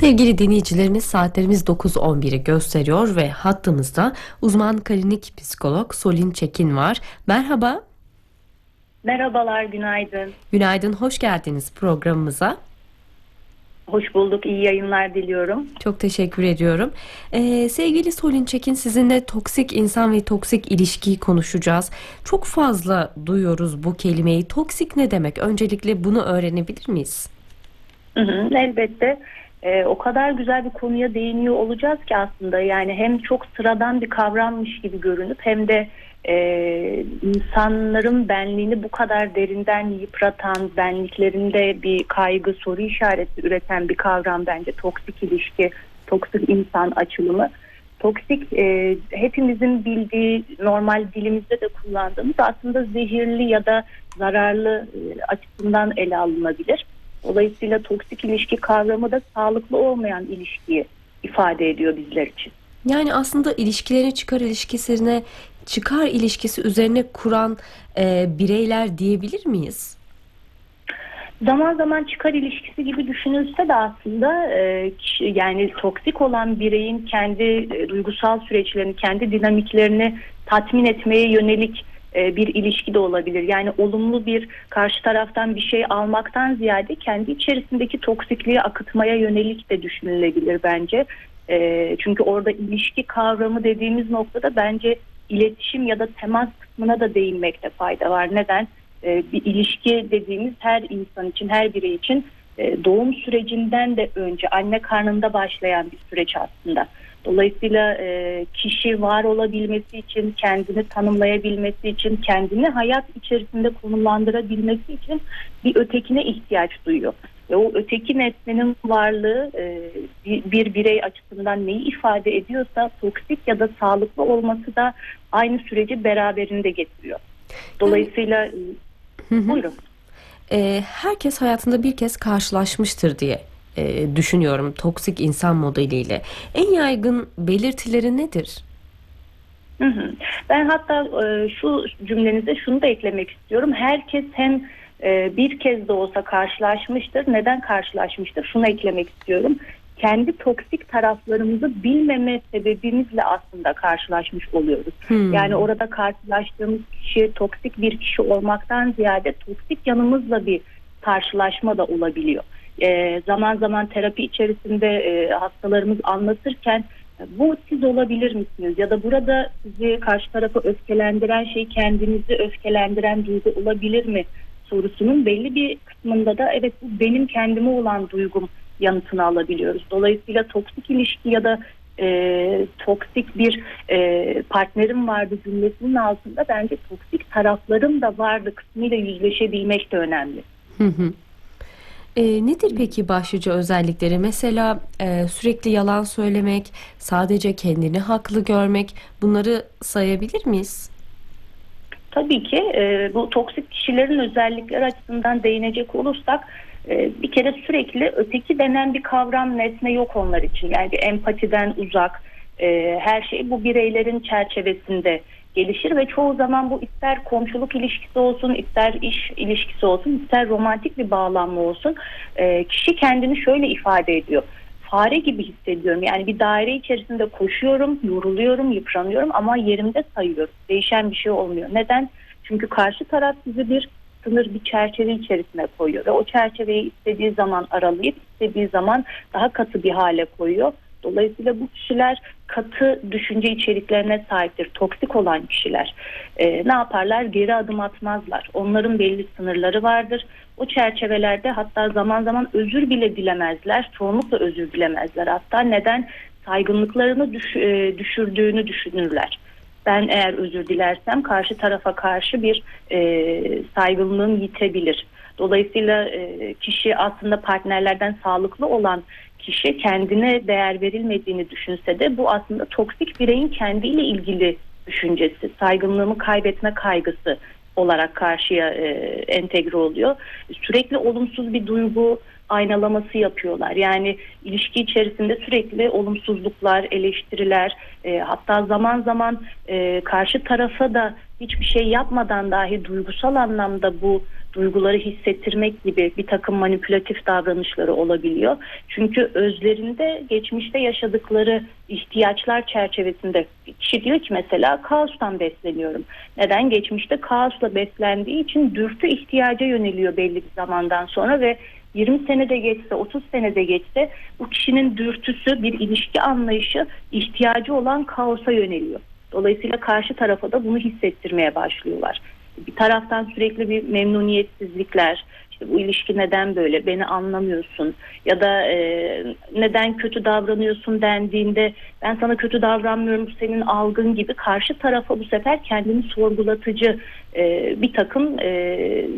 Sevgili dinleyicilerimiz saatlerimiz 9.11'i gösteriyor ve hattımızda uzman klinik psikolog Solin Çekin var. Merhaba. Merhabalar, günaydın. Günaydın, hoş geldiniz programımıza. Hoş bulduk, iyi yayınlar diliyorum. Çok teşekkür ediyorum. Ee, sevgili Solin Çekin sizinle toksik insan ve toksik ilişkiyi konuşacağız. Çok fazla duyuyoruz bu kelimeyi. Toksik ne demek? Öncelikle bunu öğrenebilir miyiz? Hı hı, elbette. Ee, o kadar güzel bir konuya değiniyor olacağız ki aslında yani hem çok sıradan bir kavrammış gibi görünüp hem de e, insanların benliğini bu kadar derinden yıpratan, benliklerinde bir kaygı, soru işareti üreten bir kavram bence toksik ilişki, toksik insan açılımı. Toksik e, hepimizin bildiği normal dilimizde de kullandığımız aslında zehirli ya da zararlı e, açısından ele alınabilir. Dolayısıyla toksik ilişki kavramı da sağlıklı olmayan ilişkiyi ifade ediyor bizler için. Yani aslında ilişkilerini çıkar ilişkisine çıkar ilişkisi üzerine kuran e, bireyler diyebilir miyiz? Zaman zaman çıkar ilişkisi gibi düşünülse de aslında e, yani toksik olan bireyin kendi e, duygusal süreçlerini, kendi dinamiklerini tatmin etmeye yönelik bir ilişki de olabilir. Yani olumlu bir karşı taraftan bir şey almaktan ziyade kendi içerisindeki toksikliği akıtmaya yönelik de düşünülebilir bence. E, çünkü orada ilişki kavramı dediğimiz noktada bence iletişim ya da temas kısmına da değinmekte fayda var. Neden? E, bir ilişki dediğimiz her insan için, her birey için doğum sürecinden de önce anne karnında başlayan bir süreç aslında. Dolayısıyla e, kişi var olabilmesi için, kendini tanımlayabilmesi için, kendini hayat içerisinde konumlandırabilmesi için bir ötekine ihtiyaç duyuyor. Ve o öteki nesnenin varlığı e, bir, bir birey açısından neyi ifade ediyorsa toksik ya da sağlıklı olması da aynı süreci beraberinde getiriyor. Dolayısıyla buyurun. E, herkes hayatında bir kez karşılaşmıştır diye e, düşünüyorum toksik insan modeliyle. En yaygın belirtileri nedir? Hı hı. Ben hatta e, şu cümlenize şunu da eklemek istiyorum. Herkes hem e, bir kez de olsa karşılaşmıştır. Neden karşılaşmıştır? Şunu eklemek istiyorum. Kendi toksik taraflarımızı bilmeme sebebimizle aslında karşılaşmış oluyoruz. Hmm. Yani orada karşılaştığımız kişi toksik bir kişi olmaktan ziyade toksik yanımızla bir karşılaşma da olabiliyor e, zaman zaman terapi içerisinde e, hastalarımız anlatırken bu siz olabilir misiniz ya da burada sizi karşı tarafa öfkelendiren şey kendinizi öfkelendiren duygu olabilir mi sorusunun belli bir kısmında da evet bu benim kendime olan duygum yanıtını alabiliyoruz. Dolayısıyla toksik ilişki ya da e, toksik bir e, partnerim vardı cümlesinin altında bence toksik taraflarım da vardı kısmıyla yüzleşebilmek de önemli. Hı hı. E, nedir peki başlıca özellikleri? Mesela e, sürekli yalan söylemek, sadece kendini haklı görmek bunları sayabilir miyiz? Tabii ki e, bu toksik kişilerin özellikleri açısından değinecek olursak e, bir kere sürekli öteki denen bir kavram nesne yok onlar için. Yani empatiden uzak e, her şey bu bireylerin çerçevesinde gelişir ve çoğu zaman bu ister komşuluk ilişkisi olsun, ister iş ilişkisi olsun, ister romantik bir bağlanma olsun e, kişi kendini şöyle ifade ediyor. Fare gibi hissediyorum. Yani bir daire içerisinde koşuyorum, yoruluyorum, yıpranıyorum ama yerimde sayıyorum. Değişen bir şey olmuyor. Neden? Çünkü karşı taraf sizi bir sınır bir çerçeve içerisine koyuyor ve o çerçeveyi istediği zaman aralayıp istediği zaman daha katı bir hale koyuyor. Dolayısıyla bu kişiler katı düşünce içeriklerine sahiptir. Toksik olan kişiler e, ne yaparlar? Geri adım atmazlar. Onların belli sınırları vardır. O çerçevelerde hatta zaman zaman özür bile dilemezler. Çoğunlukla özür dilemezler. Hatta neden? Saygınlıklarını düş, e, düşürdüğünü düşünürler. Ben eğer özür dilersem karşı tarafa karşı bir e, saygınlığım yitebilir. Dolayısıyla e, kişi aslında partnerlerden sağlıklı olan kişi kendine değer verilmediğini düşünse de bu aslında toksik bireyin kendiyle ilgili düşüncesi, saygınlığımı kaybetme kaygısı olarak karşıya e, entegre oluyor. Sürekli olumsuz bir duygu aynalaması yapıyorlar. Yani ilişki içerisinde sürekli olumsuzluklar, eleştiriler, e, hatta zaman zaman e, karşı tarafa da hiçbir şey yapmadan dahi duygusal anlamda bu duyguları hissettirmek gibi bir takım manipülatif davranışları olabiliyor. Çünkü özlerinde geçmişte yaşadıkları ihtiyaçlar çerçevesinde kişi diyor ki mesela kaostan besleniyorum. Neden? Geçmişte kaosla beslendiği için dürtü ihtiyaca yöneliyor belli bir zamandan sonra ve 20 senede geçse 30 senede geçse bu kişinin dürtüsü bir ilişki anlayışı ihtiyacı olan kaosa yöneliyor. Dolayısıyla karşı tarafa da bunu hissettirmeye başlıyorlar. Bir taraftan sürekli bir memnuniyetsizlikler, işte bu ilişki neden böyle, beni anlamıyorsun. Ya da e, neden kötü davranıyorsun dendiğinde ben sana kötü davranmıyorum senin algın gibi karşı tarafa bu sefer kendini sorgulatıcı e, bir takım e,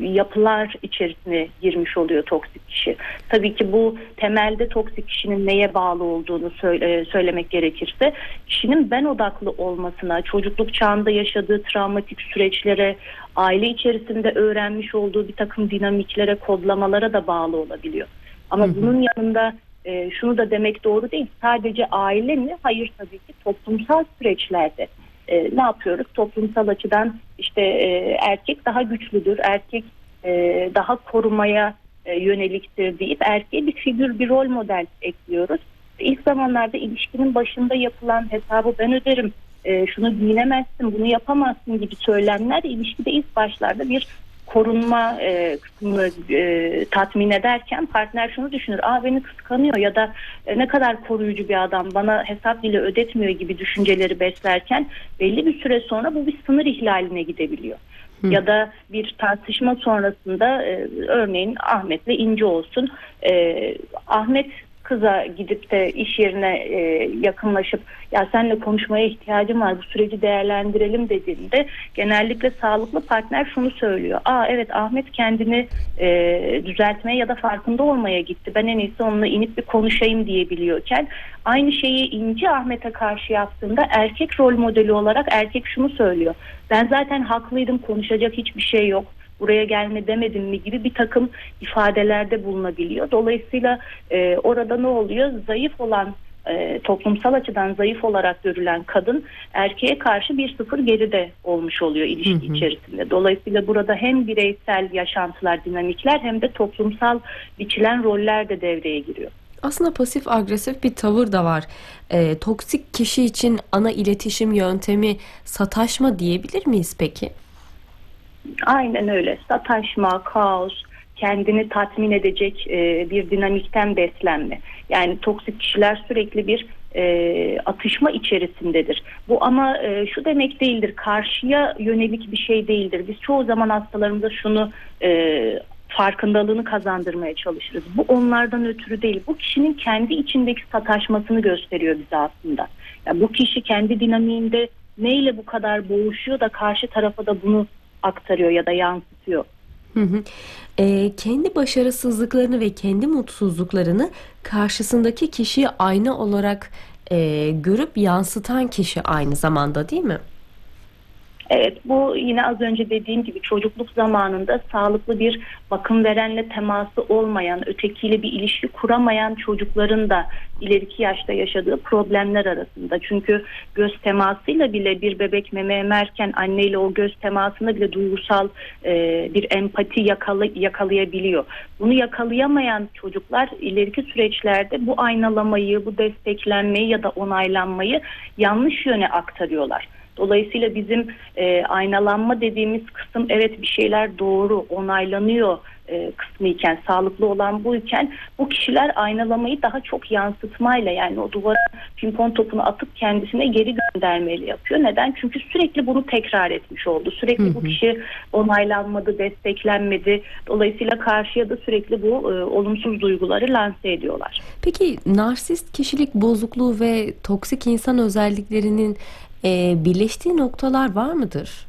yapılar içerisine girmiş oluyor toksik kişi. Tabii ki bu temelde toksik kişinin neye bağlı olduğunu söyle, söylemek gerekirse kişinin ben odaklı olmasına, çocukluk çağında yaşadığı travmatik süreçlere, aile içerisinde öğrenmiş olduğu bir takım dinamiklere, kodlamalara da bağlı olabiliyor. Ama hı hı. bunun yanında e, şunu da demek doğru değil. Sadece aile mi? Hayır tabii ki toplumsal süreçlerde e, ne yapıyoruz? Toplumsal açıdan işte e, erkek daha güçlüdür, erkek e, daha korumaya e, yöneliktir deyip erkeğe bir figür, bir rol model ekliyoruz. İlk zamanlarda ilişkinin başında yapılan hesabı ben öderim, e, şunu giyinemezsin, bunu yapamazsın gibi söylemler ilişkide ilk başlarda bir korunma e, kısmını e, tatmin ederken partner şunu düşünür. Aa beni kıskanıyor ya da e, ne kadar koruyucu bir adam bana hesap bile ödetmiyor gibi düşünceleri beslerken belli bir süre sonra bu bir sınır ihlaline gidebiliyor. Hı. Ya da bir tartışma sonrasında e, örneğin Ahmet'le İnci olsun. E, Ahmet kıza gidip de iş yerine e, yakınlaşıp ya seninle konuşmaya ihtiyacım var bu süreci değerlendirelim dediğinde genellikle sağlıklı partner şunu söylüyor. Aa evet Ahmet kendini e, düzeltmeye ya da farkında olmaya gitti. Ben en iyisi onunla inip bir konuşayım diyebiliyorken aynı şeyi İnci Ahmet'e karşı yaptığında erkek rol modeli olarak erkek şunu söylüyor. Ben zaten haklıydım konuşacak hiçbir şey yok buraya gelme demedim mi gibi bir takım ifadelerde bulunabiliyor. Dolayısıyla e, orada ne oluyor? Zayıf olan e, toplumsal açıdan zayıf olarak görülen kadın erkeğe karşı bir sıfır geride olmuş oluyor ilişki hı hı. içerisinde. Dolayısıyla burada hem bireysel yaşantılar, dinamikler hem de toplumsal biçilen roller de devreye giriyor. Aslında pasif agresif bir tavır da var. E, toksik kişi için ana iletişim yöntemi sataşma diyebilir miyiz peki? Aynen öyle. Sataşma, kaos, kendini tatmin edecek e, bir dinamikten beslenme. Yani toksik kişiler sürekli bir e, atışma içerisindedir. Bu ama e, şu demek değildir. Karşıya yönelik bir şey değildir. Biz çoğu zaman hastalarımıza şunu e, farkındalığını kazandırmaya çalışırız. Bu onlardan ötürü değil. Bu kişinin kendi içindeki sataşmasını gösteriyor bize aslında. Yani bu kişi kendi dinamiğinde neyle bu kadar boğuşuyor da karşı tarafa da bunu aktarıyor ya da yansıtıyor. Hı hı. E, kendi başarısızlıklarını ve kendi mutsuzluklarını karşısındaki kişiye ayna olarak e, görüp yansıtan kişi aynı zamanda değil mi? Evet bu yine az önce dediğim gibi çocukluk zamanında sağlıklı bir bakım verenle teması olmayan, ötekiyle bir ilişki kuramayan çocukların da ileriki yaşta yaşadığı problemler arasında. Çünkü göz temasıyla bile bir bebek meme emerken anneyle o göz temasında bile duygusal e, bir empati yakala, yakalayabiliyor. Bunu yakalayamayan çocuklar ileriki süreçlerde bu aynalamayı, bu desteklenmeyi ya da onaylanmayı yanlış yöne aktarıyorlar. Dolayısıyla bizim e, aynalanma dediğimiz kısım evet bir şeyler doğru onaylanıyor e, kısmı iken sağlıklı olan bu iken bu kişiler aynalamayı daha çok yansıtmayla yani o duvara pimpon topunu atıp kendisine geri göndermeyle yapıyor. Neden? Çünkü sürekli bunu tekrar etmiş oldu. Sürekli hı hı. bu kişi onaylanmadı, desteklenmedi. Dolayısıyla karşıya da sürekli bu e, olumsuz duyguları lanse ediyorlar. Peki narsist kişilik bozukluğu ve toksik insan özelliklerinin e, birleştiği noktalar var mıdır?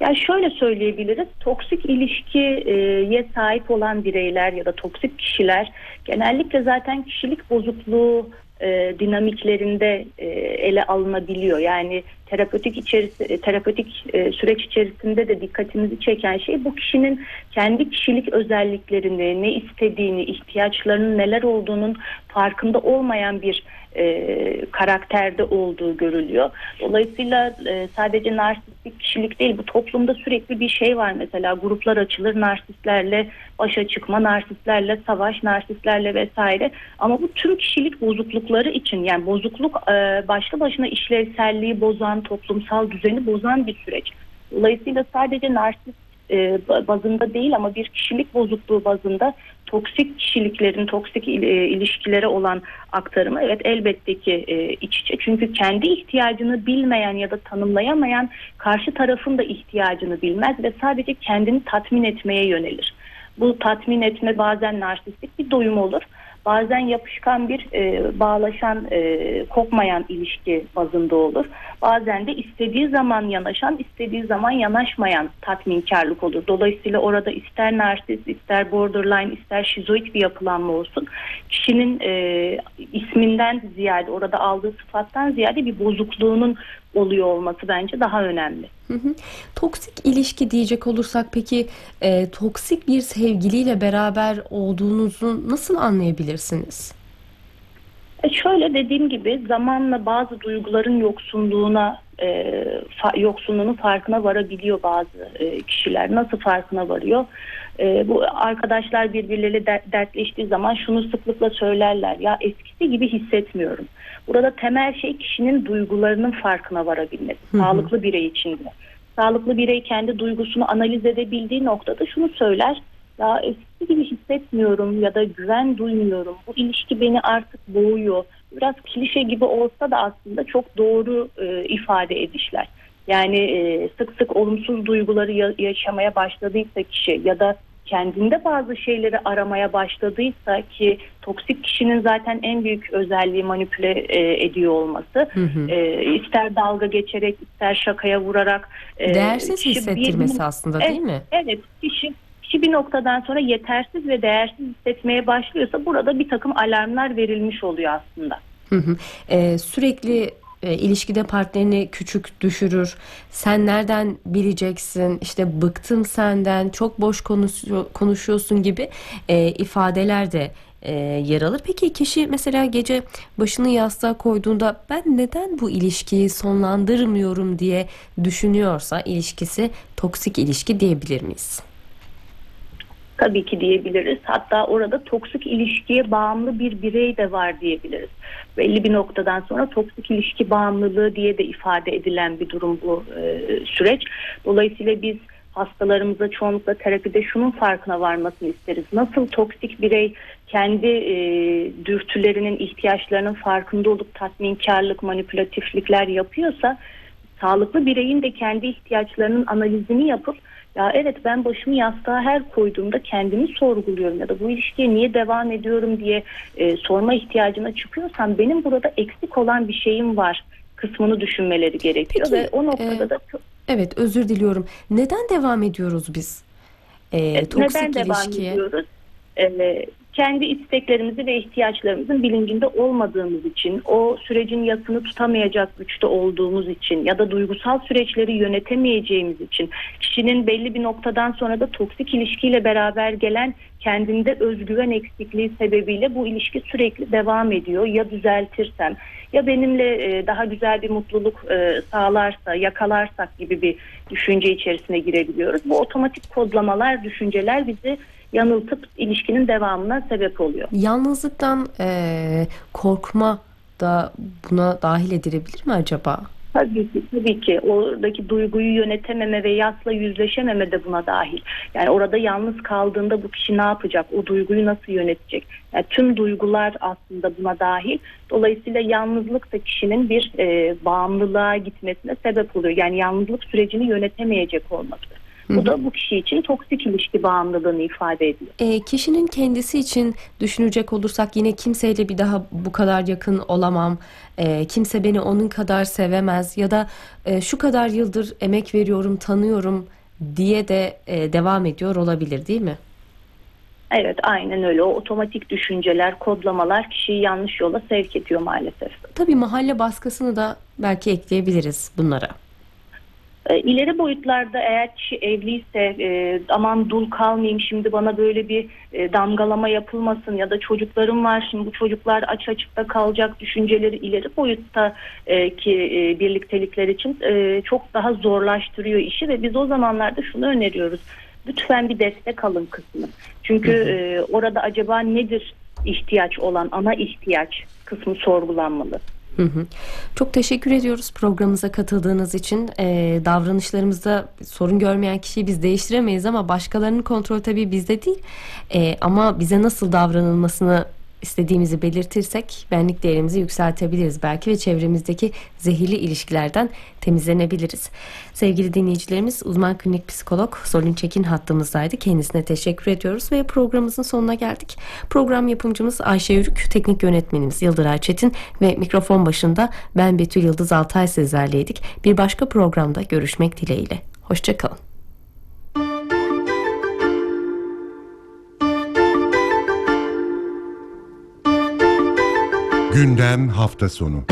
Yani şöyle söyleyebiliriz. Toksik ilişkiye sahip olan bireyler ya da toksik kişiler genellikle zaten kişilik bozukluğu e, dinamiklerinde e, ele alınabiliyor. Yani terapötik içerisi e, terapötik e, süreç içerisinde de dikkatimizi çeken şey bu kişinin kendi kişilik özelliklerini, ne istediğini, ihtiyaçlarının neler olduğunun farkında olmayan bir e, karakterde olduğu görülüyor. Dolayısıyla e, sadece narsistik kişilik değil bu toplumda sürekli bir şey var mesela gruplar açılır narsistlerle başa çıkma, narsistlerle savaş, narsistlerle vesaire ama bu tüm kişilik bozuklukları için yani bozukluk e, başlı başına işlevselliği bozan, toplumsal düzeni bozan bir süreç. Dolayısıyla sadece narsist e, bazında değil ama bir kişilik bozukluğu bazında toksik kişiliklerin toksik e, ilişkilere olan aktarımı evet elbette ki iç içe. Çünkü kendi ihtiyacını bilmeyen ya da tanımlayamayan karşı tarafın da ihtiyacını bilmez ve sadece kendini tatmin etmeye yönelir. Bu tatmin etme bazen narsistik bir doyum olur bazen yapışkan bir e, bağlaşan e, kopmayan ilişki bazında olur. Bazen de istediği zaman yanaşan istediği zaman yanaşmayan tatminkarlık olur. Dolayısıyla orada ister narsist ister borderline ister şizoid bir yapılanma olsun kişinin e, isminden ziyade orada aldığı sıfattan ziyade bir bozukluğunun oluyor olması bence daha önemli. Hı hı. Toksik ilişki diyecek olursak peki e, toksik bir sevgiliyle beraber olduğunuzu nasıl anlayabilirsiniz? E şöyle dediğim gibi zamanla bazı duyguların yoksunluğuna e, fa, yoksunluğunun farkına varabiliyor bazı e, kişiler. Nasıl farkına varıyor? E, bu arkadaşlar birbirleriyle dert, dertleştiği zaman şunu sıklıkla söylerler. Ya eskisi gibi hissetmiyorum. Burada temel şey kişinin duygularının farkına varabilmesi. Hı hı. Sağlıklı birey içinde. Sağlıklı birey kendi duygusunu analiz edebildiği noktada şunu söyler. Ya eskisi gibi hissetmiyorum ya da güven duymuyorum. Bu ilişki beni artık boğuyor. Biraz klişe gibi olsa da aslında çok doğru e, ifade edişler. Yani e, sık sık olumsuz duyguları ya- yaşamaya başladıysa kişi ya da kendinde bazı şeyleri aramaya başladıysa ki toksik kişinin zaten en büyük özelliği manipüle e, ediyor olması. Hı hı. E, ister dalga geçerek ister şakaya vurarak. E, Değersiz hissettirmesi bir, aslında değil mi? Evet kişi kişi bir noktadan sonra yetersiz ve değersiz hissetmeye başlıyorsa burada bir takım alarmlar verilmiş oluyor aslında. Hı hı. Ee, sürekli e, ilişkide partnerini küçük düşürür. Sen nereden bileceksin? İşte bıktım senden, çok boş konuşuyor, konuşuyorsun gibi e, ifadeler de e, yer alır. Peki kişi mesela gece başını yastığa koyduğunda ben neden bu ilişkiyi sonlandırmıyorum diye düşünüyorsa ilişkisi toksik ilişki diyebilir miyiz? Tabii ki diyebiliriz. Hatta orada toksik ilişkiye bağımlı bir birey de var diyebiliriz. Belli bir noktadan sonra toksik ilişki bağımlılığı diye de ifade edilen bir durum bu e, süreç. Dolayısıyla biz hastalarımıza çoğunlukla terapide şunun farkına varmasını isteriz. Nasıl toksik birey kendi e, dürtülerinin, ihtiyaçlarının farkında olup tatminkarlık, manipülatiflikler yapıyorsa sağlıklı bireyin de kendi ihtiyaçlarının analizini yapıp ya evet ben başımı yastığa her koyduğumda kendimi sorguluyorum ya da bu ilişkiye niye devam ediyorum diye e, sorma ihtiyacına çıkıyorsam benim burada eksik olan bir şeyim var kısmını düşünmeleri gerekiyor Peki, ve o noktada e, da çok... Evet özür diliyorum. Neden devam ediyoruz biz? E, e toksik neden devam ilişkiye? ediyoruz? E, kendi isteklerimizi ve ihtiyaçlarımızın bilincinde olmadığımız için, o sürecin yasını tutamayacak güçte olduğumuz için ya da duygusal süreçleri yönetemeyeceğimiz için, kişinin belli bir noktadan sonra da toksik ilişkiyle beraber gelen kendinde özgüven eksikliği sebebiyle bu ilişki sürekli devam ediyor. Ya düzeltirsem ya benimle e, daha güzel bir mutluluk e, sağlarsa, yakalarsak gibi bir düşünce içerisine girebiliyoruz. Bu otomatik kodlamalar, düşünceler bizi yanıltıp ilişkinin devamına sebep oluyor. Yalnızlıktan e, korkma da buna dahil edilebilir mi acaba? Tabii ki, tabii ki oradaki duyguyu yönetememe ve yasla yüzleşememe de buna dahil. Yani orada yalnız kaldığında bu kişi ne yapacak? O duyguyu nasıl yönetecek? Yani tüm duygular aslında buna dahil. Dolayısıyla yalnızlık da kişinin bir e, bağımlılığa gitmesine sebep oluyor. Yani yalnızlık sürecini yönetemeyecek olması. Bu da bu kişi için toksik ilişki bağımlılığını ifade ediyor. E, kişinin kendisi için düşünecek olursak yine kimseyle bir daha bu kadar yakın olamam. E, kimse beni onun kadar sevemez ya da e, şu kadar yıldır emek veriyorum, tanıyorum diye de e, devam ediyor olabilir değil mi? Evet aynen öyle. O otomatik düşünceler, kodlamalar kişiyi yanlış yola sevk ediyor maalesef. Tabii mahalle baskısını da belki ekleyebiliriz bunlara. E, İleri boyutlarda eğer kişi evliyse e, aman dul kalmayayım şimdi bana böyle bir e, damgalama yapılmasın ya da çocuklarım var şimdi bu çocuklar aç açıkta kalacak düşünceleri ileri boyutta e, ki e, birliktelikler için e, çok daha zorlaştırıyor işi ve biz o zamanlarda şunu öneriyoruz. Lütfen bir destek alın kısmı. Çünkü e, orada acaba nedir ihtiyaç olan ana ihtiyaç kısmı sorgulanmalı. Hı hı. Çok teşekkür ediyoruz programımıza katıldığınız için. Ee, davranışlarımızda sorun görmeyen kişiyi biz değiştiremeyiz ama başkalarının kontrolü tabii bizde değil. Ee, ama bize nasıl davranılmasını istediğimizi belirtirsek benlik değerimizi yükseltebiliriz belki ve çevremizdeki zehirli ilişkilerden temizlenebiliriz. Sevgili dinleyicilerimiz uzman klinik psikolog Solin Çekin hattımızdaydı. Kendisine teşekkür ediyoruz ve programımızın sonuna geldik. Program yapımcımız Ayşe Yürük, teknik yönetmenimiz Yıldıray Çetin ve mikrofon başında ben Betül Yıldız Altay sizlerleydik. Bir başka programda görüşmek dileğiyle. Hoşçakalın. Gündem hafta sonu.